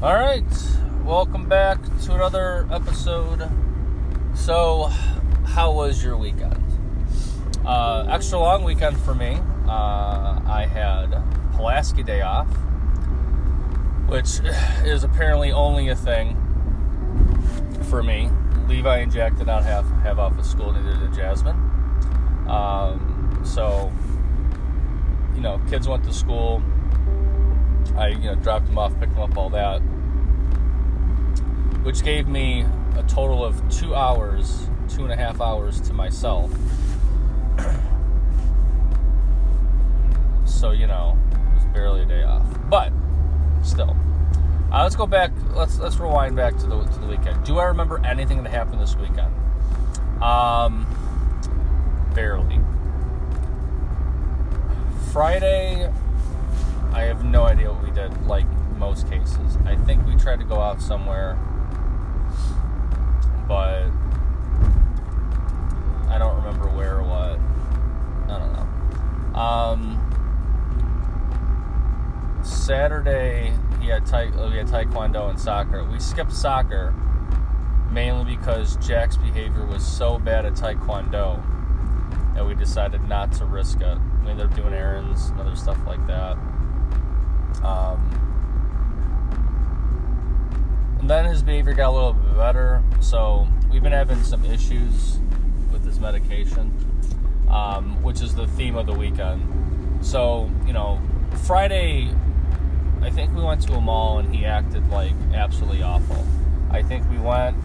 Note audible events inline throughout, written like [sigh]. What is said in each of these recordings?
All right, welcome back to another episode. So, how was your weekend? Uh, extra long weekend for me. Uh, I had Pulaski Day off, which is apparently only a thing for me. Levi and Jack did not have have off of school, neither did Jasmine. Um, so, you know, kids went to school. I you know dropped them off, picked them up, all that, which gave me a total of two hours, two and a half hours to myself. so you know, it was barely a day off, but still. Uh, let's go back. Let's let's rewind back to the to the weekend. Do I remember anything that happened this weekend? Um, barely. Friday, I have no idea what we did. Like most cases, I think we tried to go out somewhere, but I don't remember where or what. I don't know. Um, Saturday, he had ta- we had taekwondo and soccer. We skipped soccer mainly because Jack's behavior was so bad at taekwondo that we decided not to risk it. We ended up doing errands and other stuff like that. Um, and then his behavior got a little bit better, so we've been having some issues with his medication, um, which is the theme of the weekend. So, you know, Friday, I think we went to a mall and he acted like absolutely awful. I think we went,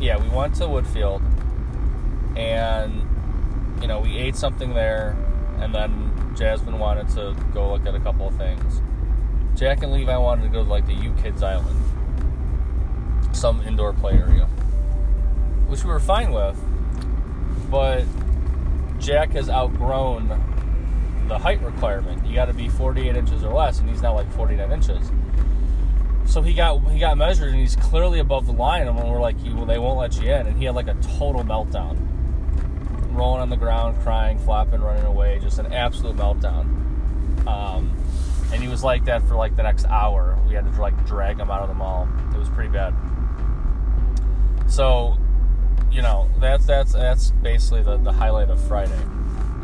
yeah, we went to Woodfield and, you know, we ate something there and then Jasmine wanted to go look at a couple of things. Jack and Levi wanted to go to like the U Kids Island, some indoor play area, which we were fine with, but Jack has outgrown the height requirement. You got to be 48 inches or less, and he's now like 49 inches. So he got he got measured, and he's clearly above the line. And we're like, well, they won't let you in, and he had like a total meltdown, rolling on the ground, crying, flopping, running away, just an absolute meltdown. Um, and he was like that for like the next hour. We had to like drag him out of the mall. It was pretty bad. So, you know, that's that's that's basically the, the highlight of Friday.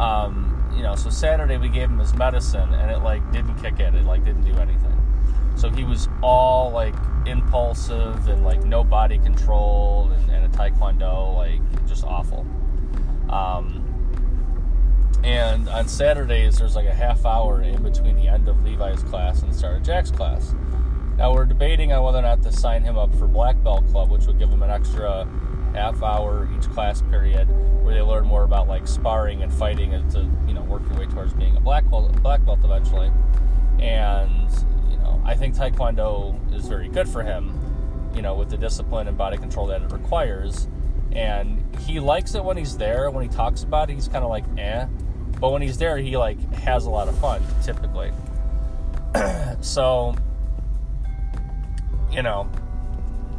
Um, you know, so Saturday we gave him his medicine and it like didn't kick in. It like didn't do anything. So he was all like impulsive and like no body control and, and a taekwondo, like just awful. Um, and on Saturdays, there's like a half hour in between the end of Levi's class and the start of Jack's class. Now we're debating on whether or not to sign him up for Black Belt Club, which would give him an extra half hour each class period where they learn more about like sparring and fighting and to you know work your way towards being a black belt, black belt eventually. And you know, I think Taekwondo is very good for him, you know, with the discipline and body control that it requires. And he likes it when he's there. When he talks about it, he's kind of like eh. But when he's there, he like has a lot of fun typically. [clears throat] so, you know,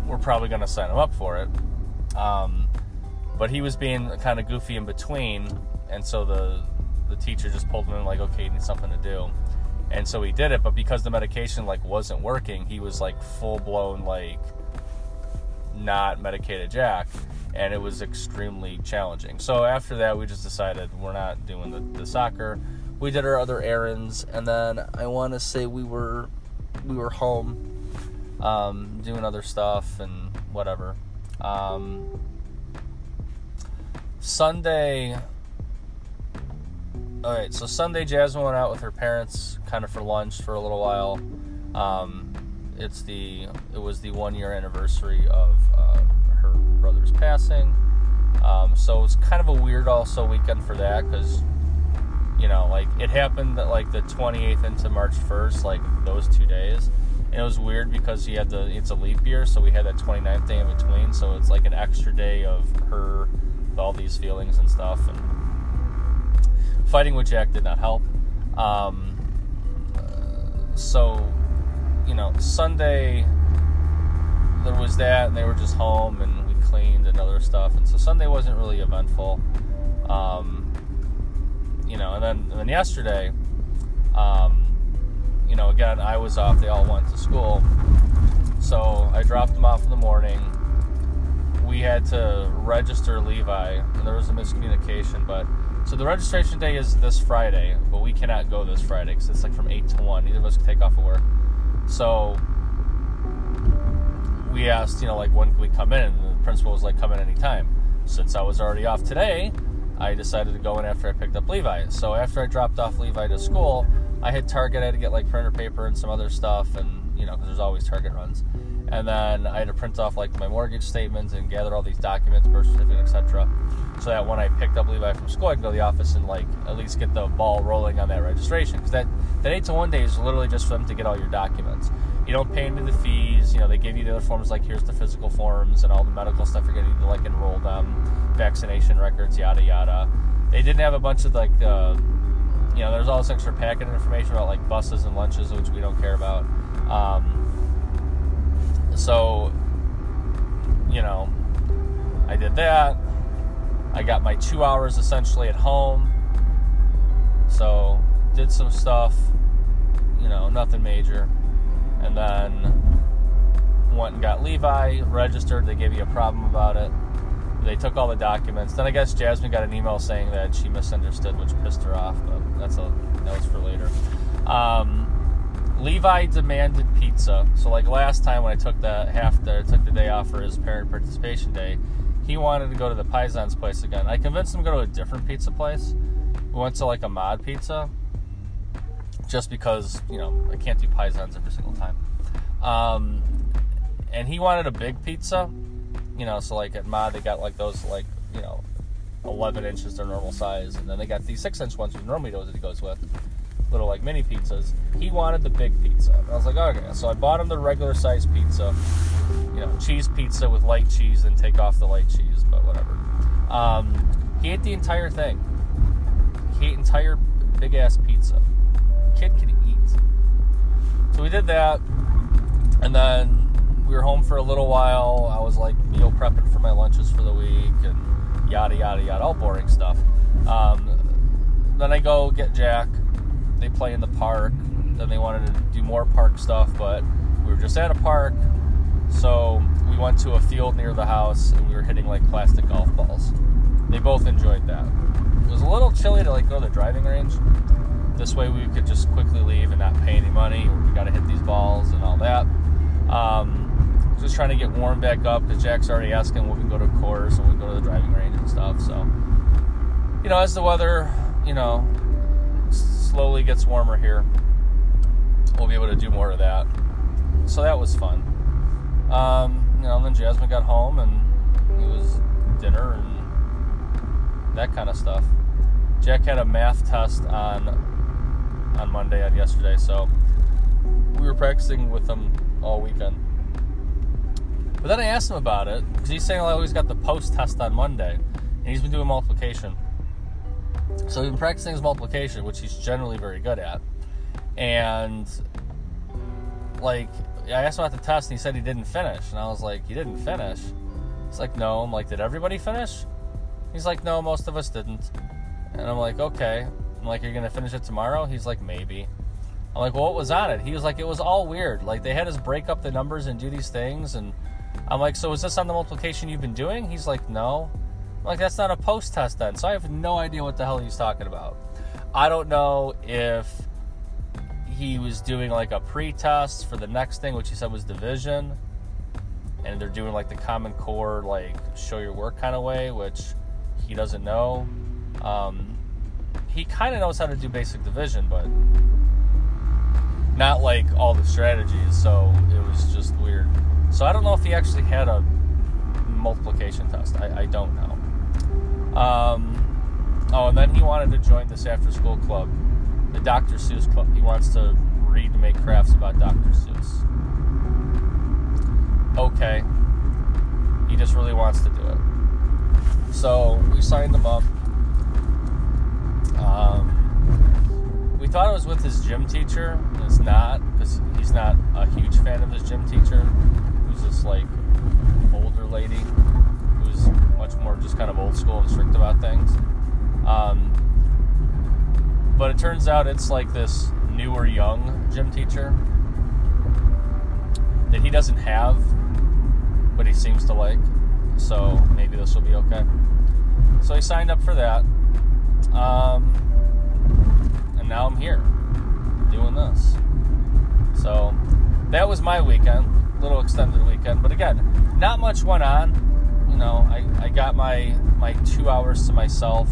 we're probably going to sign him up for it. Um, but he was being kind of goofy in between, and so the the teacher just pulled him in like, okay, you need something to do, and so he did it. But because the medication like wasn't working, he was like full blown like not medicated Jack, and it was extremely challenging. So after that, we just decided we're not doing the, the soccer. We did our other errands, and then I want to say we were we were home um, doing other stuff and whatever. Um, Sunday. All right, so Sunday, Jasmine went out with her parents, kind of for lunch for a little while. Um, it's the it was the one year anniversary of uh, brother's passing, um, so it was kind of a weird also weekend for that because you know like it happened that like the 28th into March 1st, like those two days. And it was weird because he had the it's a leap year, so we had that 29th day in between. So it's like an extra day of her with all these feelings and stuff. And fighting with Jack did not help. Um, so you know, Sunday there was that, and they were just home, and other stuff. And so Sunday wasn't really eventful. Um, you know, and then and then yesterday. Um, you know, again, I was off. They all went to school. So I dropped them off in the morning. We had to register Levi, and there was a miscommunication. But so the registration day is this Friday, but we cannot go this Friday because it's like from eight to one. Neither of us can take off of work. So we asked, you know, like when can we come in? Principal was like, come in anytime. Since I was already off today, I decided to go in after I picked up Levi. So after I dropped off Levi to school, I hit Target. I had to get like printer paper and some other stuff, and you know, because there's always Target runs. And then I had to print off like my mortgage statements and gather all these documents, birth certificate, etc. So that when I picked up Levi from school, I could go to the office and like at least get the ball rolling on that registration. Because that that eight to one day is literally just for them to get all your documents. You don't pay into the fees. You know, they give you the other forms like here's the physical forms and all the medical stuff you're going to like enroll them, vaccination records, yada yada. They didn't have a bunch of like. Uh, you know, there's all this extra packet information about like buses and lunches, which we don't care about. Um, so, you know, I did that. I got my two hours essentially at home. So, did some stuff, you know, nothing major. And then went and got Levi, registered. They gave you a problem about it. They took all the documents. Then I guess Jasmine got an email saying that she misunderstood, which pissed her off. But that's a was for later. Um, Levi demanded pizza. So like last time when I took the half the took the day off for his parent participation day, he wanted to go to the Paisan's place again. I convinced him to go to a different pizza place. We went to like a mod pizza. Just because, you know, I can't do Paisan's every single time. Um, and he wanted a big pizza. You know, so like at mod they got like those like, you know, 11 inches their normal size, and then they got these six inch ones with normally those that he goes with, little like mini pizzas. He wanted the big pizza. And I was like, okay, so I bought him the regular size pizza, you know, cheese pizza with light cheese, and take off the light cheese, but whatever. Um, he ate the entire thing. He ate entire big ass pizza. Kid could eat. So we did that, and then we were home for a little while. I was like meal prepping for my lunches for the week, and yada yada yada, all boring stuff. Um, then I go get Jack. They play in the park. Then they wanted to do more park stuff, but we were just at a park, so we went to a field near the house and we were hitting like plastic golf balls. They both enjoyed that. It was a little chilly to like go to the driving range. This way we could just quickly leave and not pay any money. We got to hit these balls and all that. Um, just trying to get warm back up because Jack's already asking when we can go to course and we go to the driving range and stuff. So, you know, as the weather, you know, slowly gets warmer here, we'll be able to do more of that. So that was fun. Um, you know, and then Jasmine got home and it was dinner and that kind of stuff. Jack had a math test on on Monday and yesterday, so we were practicing with him all weekend. But then I asked him about it because he's saying, "Oh, he's got the post test on Monday, and he's been doing multiplication." So he's been practicing his multiplication, which he's generally very good at. And like, I asked him about the test, and he said he didn't finish. And I was like, "You didn't finish?" He's like, "No." I'm like, "Did everybody finish?" He's like, "No, most of us didn't." And I'm like, "Okay." I'm like, "You're gonna finish it tomorrow?" He's like, "Maybe." I'm like, well, what was on it? He was like, it was all weird. Like they had us break up the numbers and do these things, and I'm like, so is this on the multiplication you've been doing? He's like, no. I'm like, that's not a post test then. So I have no idea what the hell he's talking about. I don't know if he was doing like a pre test for the next thing, which he said was division. And they're doing like the common core, like show your work kind of way, which he doesn't know. Um, he kind of knows how to do basic division, but not like all the strategies. So it was just weird. So I don't know if he actually had a multiplication test. I, I don't know. Um, oh, and then he wanted to join this after school club, the Dr. Seuss club. He wants to read and make crafts about Dr. Seuss. Okay. He just really wants to do it. So we signed him up. Um, we thought it was with his gym teacher. It's not, because he's not a huge fan of his gym teacher who's this like older lady who's much more just kind of old school and strict about things. Um, but it turns out it's like this newer young gym teacher. that he doesn't have, but he seems to like. So maybe this will be okay. So he signed up for that. Um, and now I'm here doing this. So that was my weekend, little extended weekend. But again, not much went on. You know, I, I got my my two hours to myself.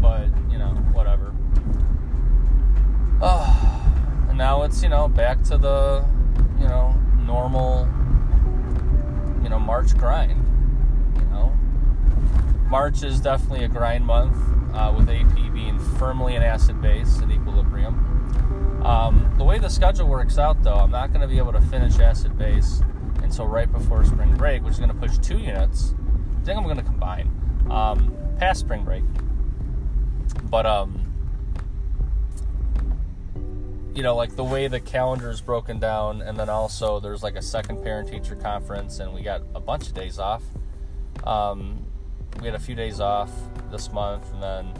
But, you know, whatever. Oh, and now it's, you know, back to the, you know, normal, you know, March grind. March is definitely a grind month uh, with AP being firmly in acid base at equilibrium. Um, the way the schedule works out, though, I'm not going to be able to finish acid base until right before spring break, which is going to push two units. I think I'm going to combine um, past spring break. But um, you know, like the way the calendar is broken down, and then also there's like a second parent teacher conference, and we got a bunch of days off. Um, we had a few days off this month, and then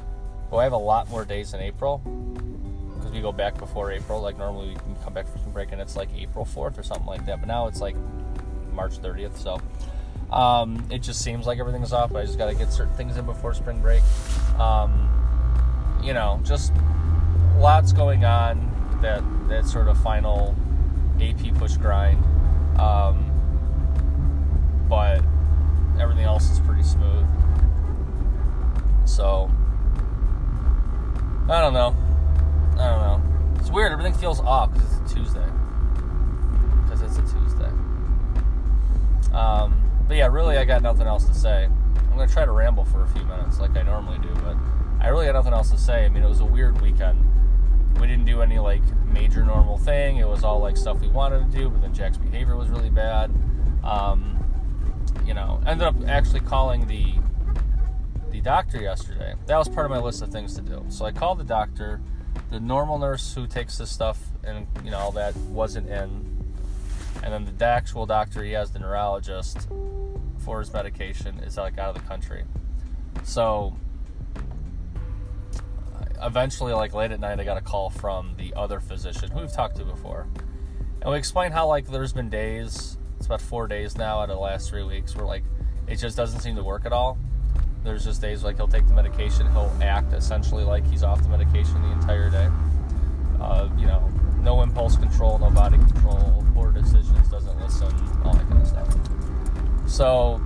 well, I have a lot more days in April because we go back before April. Like normally we can come back from spring break, and it's like April 4th or something like that. But now it's like March 30th, so um, it just seems like everything's off. I just got to get certain things in before spring break. Um, you know, just lots going on that that sort of final AP push grind. Um, but everything else is pretty smooth. So I don't know. I don't know. It's weird. Everything feels off because it's a Tuesday. Because it's a Tuesday. Um, but yeah, really, I got nothing else to say. I'm gonna try to ramble for a few minutes like I normally do, but I really got nothing else to say. I mean, it was a weird weekend we didn't do any like major normal thing. It was all like stuff we wanted to do, but then Jack's behavior was really bad. Um, you know, ended up actually calling the the doctor yesterday. That was part of my list of things to do. So I called the doctor. The normal nurse who takes this stuff and you know all that wasn't in, and then the actual doctor he has, the neurologist for his medication, is like out of the country. So eventually, like late at night, I got a call from the other physician who we've talked to before, and we explained how like there's been days. It's about four days now out of the last three weeks where like it just doesn't seem to work at all. There's just days like he'll take the medication, he'll act essentially like he's off the medication the entire day. Uh, you know, no impulse control, no body control, poor decisions, doesn't listen, all that kind of stuff. So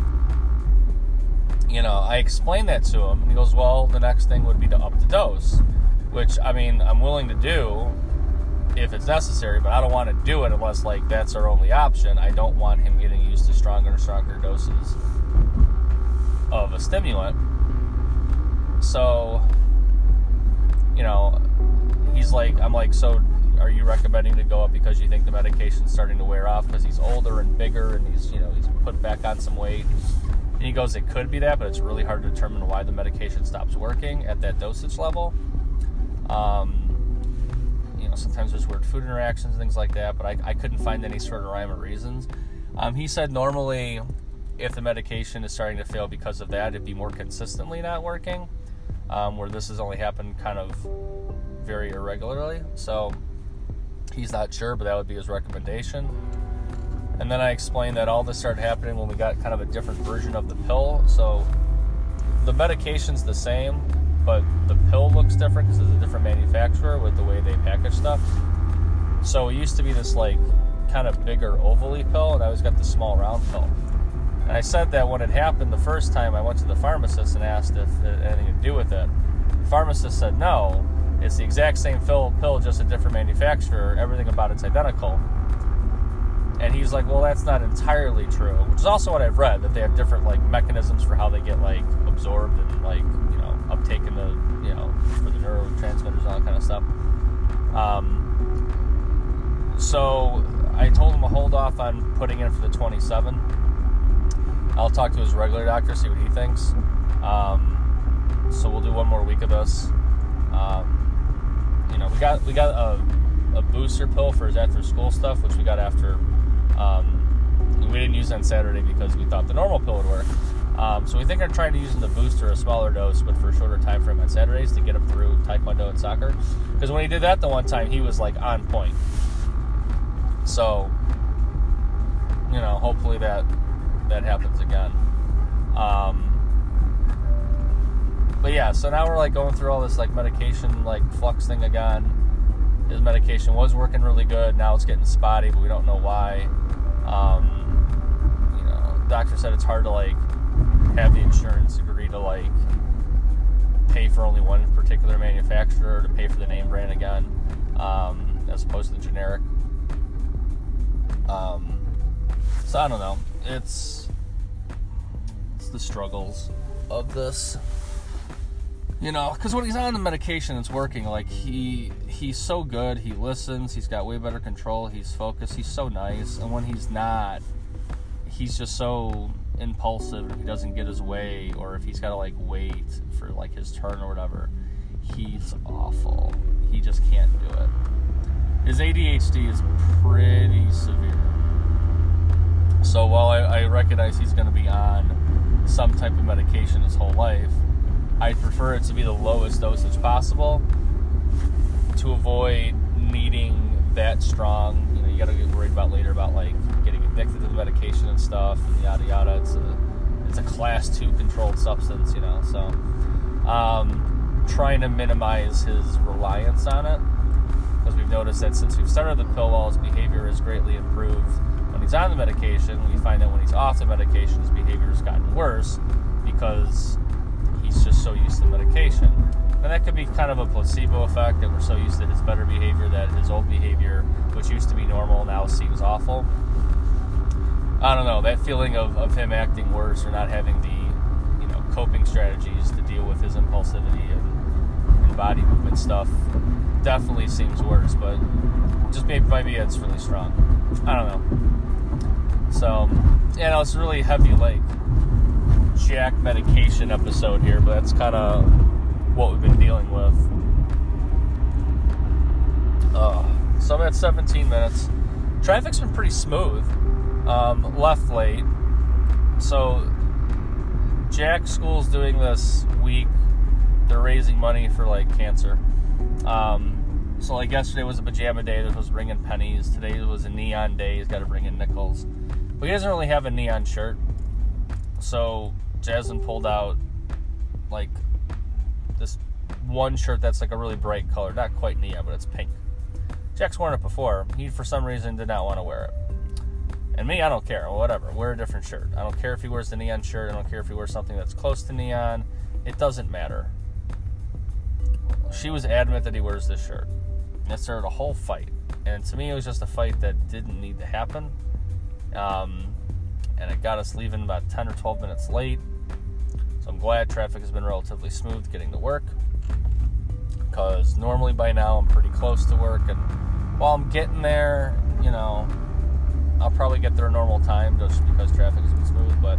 you know, I explained that to him, and he goes, "Well, the next thing would be to up the dose," which I mean, I'm willing to do if it's necessary, but I don't want to do it unless like that's our only option. I don't want him getting used to stronger and stronger doses of a stimulant. So, you know, he's like, I'm like, so are you recommending to go up because you think the medication's starting to wear off because he's older and bigger and he's, you know, he's put back on some weight? And he goes, it could be that, but it's really hard to determine why the medication stops working at that dosage level. Um, you know, sometimes there's weird food interactions things like that, but I, I couldn't find any sort of rhyme or reasons. Um, he said normally, if the medication is starting to fail because of that, it'd be more consistently not working, um, where this has only happened kind of very irregularly. So he's not sure, but that would be his recommendation. And then I explained that all this started happening when we got kind of a different version of the pill. So the medication's the same, but the pill looks different because it's a different manufacturer with the way they package stuff. So it used to be this like kind of bigger ovally pill, and I always got the small round pill. And I said that when it happened the first time, I went to the pharmacist and asked if it had anything to do with it. The pharmacist said no, it's the exact same pill, pill, just a different manufacturer. Everything about it's identical. And he's like, well, that's not entirely true, which is also what I've read that they have different like mechanisms for how they get like absorbed and like you know uptake in the you know for the neurotransmitters and all that kind of stuff. Um, so I told him to hold off on putting in for the 27. I'll talk to his regular doctor, see what he thinks. Um, so we'll do one more week of this. Um, you know, we got we got a, a booster pill for his after school stuff, which we got after um, we didn't use on Saturday because we thought the normal pill would work. Um, so we think I'm trying to use the booster a smaller dose, but for a shorter time frame on Saturdays to get him through Taekwondo and soccer. Because when he did that the one time, he was like on point. So, you know, hopefully that that happens again. Um, but yeah, so now we're like going through all this like medication like flux thing again. His medication was working really good. Now it's getting spotty, but we don't know why. Um, you know, doctor said it's hard to like have the insurance agree to like pay for only one particular manufacturer to pay for the name brand again, um, as opposed to the generic. Um, so I don't know. It's it's the struggles of this. You know, because when he's on the medication, it's working. Like he he's so good. He listens. He's got way better control. He's focused. He's so nice. And when he's not, he's just so impulsive. If he doesn't get his way, or if he's got to like wait for like his turn or whatever, he's awful. He just can't do it. His ADHD is pretty severe. So while I, I recognize he's going to be on some type of medication his whole life, I'd prefer it to be the lowest dosage possible to avoid needing that strong. You know, you got to get worried about later about like getting addicted to the medication and stuff and yada yada. It's a it's a class two controlled substance, you know. So, um, trying to minimize his reliance on it because we've noticed that since we've started the pill, while his behavior has greatly improved when he's on the medication, we find that when he's off the medication, his behavior has gotten worse because he's just so used to medication. And that could be kind of a placebo effect that we're so used to his better behavior that his old behavior, which used to be normal, now seems awful. I don't know, that feeling of, of him acting worse or not having the, you know, coping strategies to deal with his impulsivity and, and body movement stuff definitely seems worse, but just maybe maybe it's really strong. I don't know. So, you know, it's really heavy like Jack medication episode here, but that's kind of what we've been dealing with. So I'm at 17 minutes. Traffic's been pretty smooth. Um, left late. So Jack School's doing this week. They're raising money for like cancer. Um, so like yesterday was a pajama day. That was bringing pennies. Today was a neon day. He's got to bring in nickels. But he doesn't really have a neon shirt. So Jasmine pulled out like this one shirt that's like a really bright color, not quite neon, but it's pink. Jack's worn it before. He, for some reason, did not want to wear it. And me, I don't care. Whatever. Wear a different shirt. I don't care if he wears the neon shirt. I don't care if he wears something that's close to neon. It doesn't matter. She was adamant that he wears this shirt. And it started a whole fight. And to me, it was just a fight that didn't need to happen. Um, and it got us leaving about 10 or 12 minutes late. So I'm glad traffic has been relatively smooth getting to work. Because normally by now I'm pretty close to work. And while I'm getting there, you know, I'll probably get there a normal time just because traffic has been smooth. But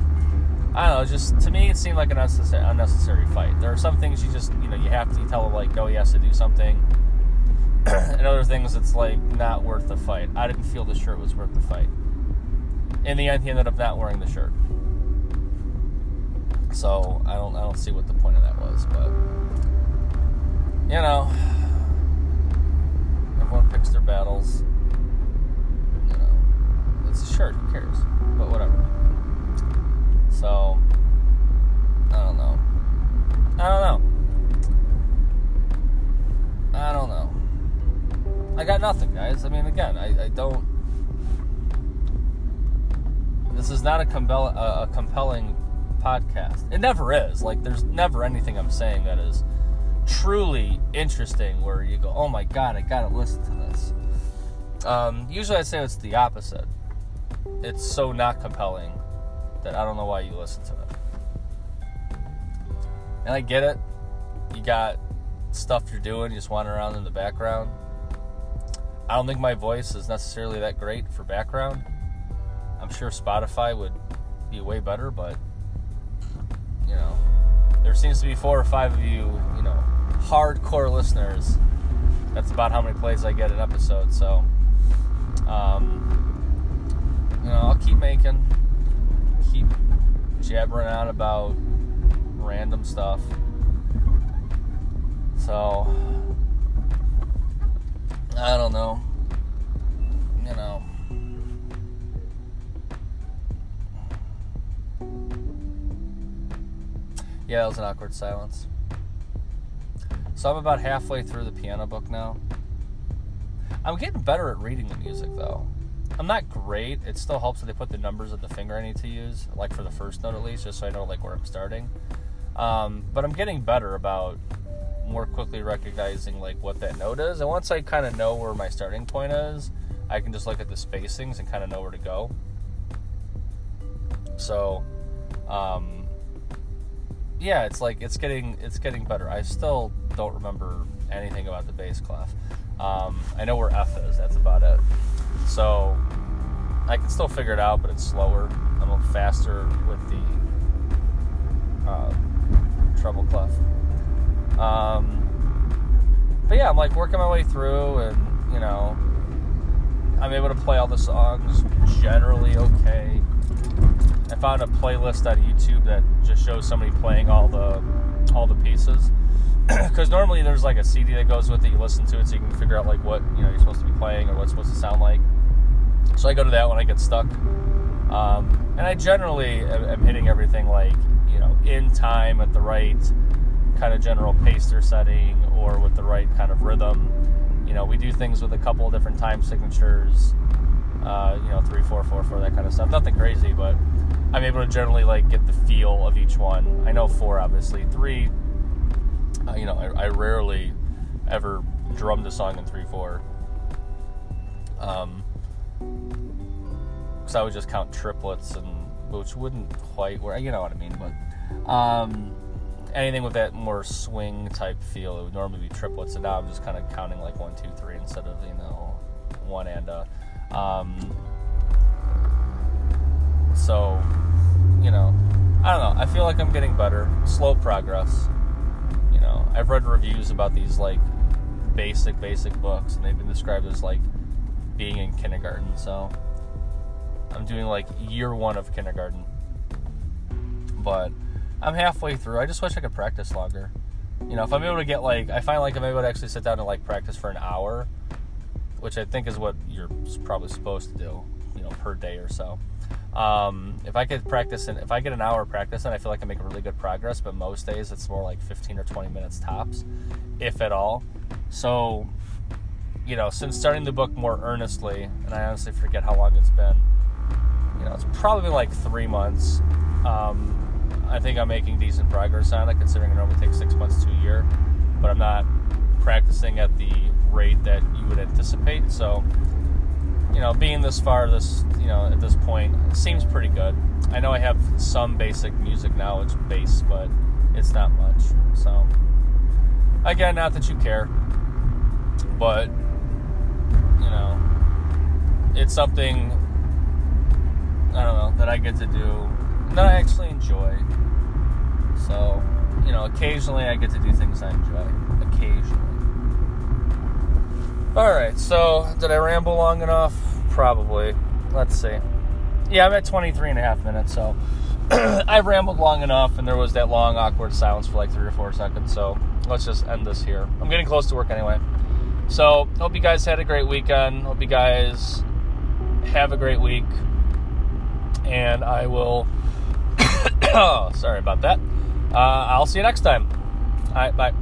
I don't know, just to me, it seemed like an unnecessary, unnecessary fight. There are some things you just, you know, you have to tell him, like, no, he has to do something. [clears throat] and other things, it's like not worth the fight. I didn't feel the shirt was worth the fight. In the end, he ended up not wearing the shirt. So I don't, I don't see what the point of that was, but you know, everyone picks their battles. You know, it's a shirt. Who cares? But whatever. So I don't know. I don't know. I don't know. I got nothing, guys. I mean, again, I, I don't. This is not a, compel, a, compelling podcast. It never is. Like, there's never anything I'm saying that is truly interesting where you go, oh my god, I gotta listen to this. Um, usually I say it's the opposite. It's so not compelling that I don't know why you listen to it. And I get it. You got stuff you're doing, you just wander around in the background. I don't think my voice is necessarily that great for background. I'm sure Spotify would be way better, but you know, there seems to be four or five of you, you know, hardcore listeners. That's about how many plays I get an episode. So, um, you know, I'll keep making, keep jabbering on about random stuff. So, I don't know. Know, Yeah, it was an awkward silence. So I'm about halfway through the piano book now. I'm getting better at reading the music though. I'm not great. It still helps that they put the numbers of the finger I need to use, like for the first note at least, just so I know like where I'm starting. Um, but I'm getting better about more quickly recognizing like what that note is, and once I kind of know where my starting point is, I can just look at the spacings and kind of know where to go. So, um, yeah, it's like it's getting it's getting better. I still don't remember anything about the bass clef. Um, I know where F is. That's about it. So I can still figure it out, but it's slower. I'm a little faster with the uh, treble clef. Um, but yeah, I'm like working my way through, and you know, I'm able to play all the songs generally okay. I found a playlist on YouTube that just shows somebody playing all the all the pieces. [clears throat] Because normally there's like a CD that goes with it. You listen to it so you can figure out like what you know you're supposed to be playing or what's supposed to sound like. So I go to that when I get stuck. Um, and I generally am, hitting everything like you know in time at the right kind of general pacer setting or with the right kind of rhythm. You know, we do things with a couple of different time signatures. Uh, you know, three, four, four, four, that kind of stuff. Nothing crazy, but I'm able to generally like get the feel of each one. I know four, obviously. Three, uh, you know, I, I, rarely ever drummed a song in three, four. Um, because I would just count triplets and which wouldn't quite work. You know what I mean, but um, anything with that more swing type feel, it would normally be triplets. And now I'm just kind of counting like one, two, three instead of you know one and a. Um, so, you know, I don't know. I feel like I'm getting better. Slow progress. You know, I've read reviews about these like basic, basic books, and they've been described as like being in kindergarten. So I'm doing like year one of kindergarten. But I'm halfway through. I just wish I could practice longer. You know, if I'm able to get like, I find like I'm able to actually sit down and like practice for an hour, which I think is what you're probably supposed to do, you know, per day or so. Um, if I could practice and if I get an hour practice and I feel like I make really good progress, but most days it's more like 15 or 20 minutes tops, if at all. So, you know, since starting the book more earnestly, and I honestly forget how long it's been, you know, it's probably like three months. Um, I think I'm making decent progress on it, considering it normally takes six months to a year. But I'm not practicing at the rate that would anticipate. So, you know, being this far, this you know, at this point, seems pretty good. I know I have some basic music knowledge base, but it's not much. So, again, not that you care, but you know, it's something I don't know that I get to do that I actually enjoy. So, you know, occasionally I get to do things I enjoy. Occasionally. Alright, so did I ramble long enough? Probably. Let's see. Yeah, I'm at 23 and a half minutes, so [clears throat] I rambled long enough, and there was that long, awkward silence for like three or four seconds, so let's just end this here. I'm getting close to work anyway. So, hope you guys had a great weekend. Hope you guys have a great week. And I will. oh, [coughs] [coughs] sorry about that. Uh, I'll see you next time. All right, bye.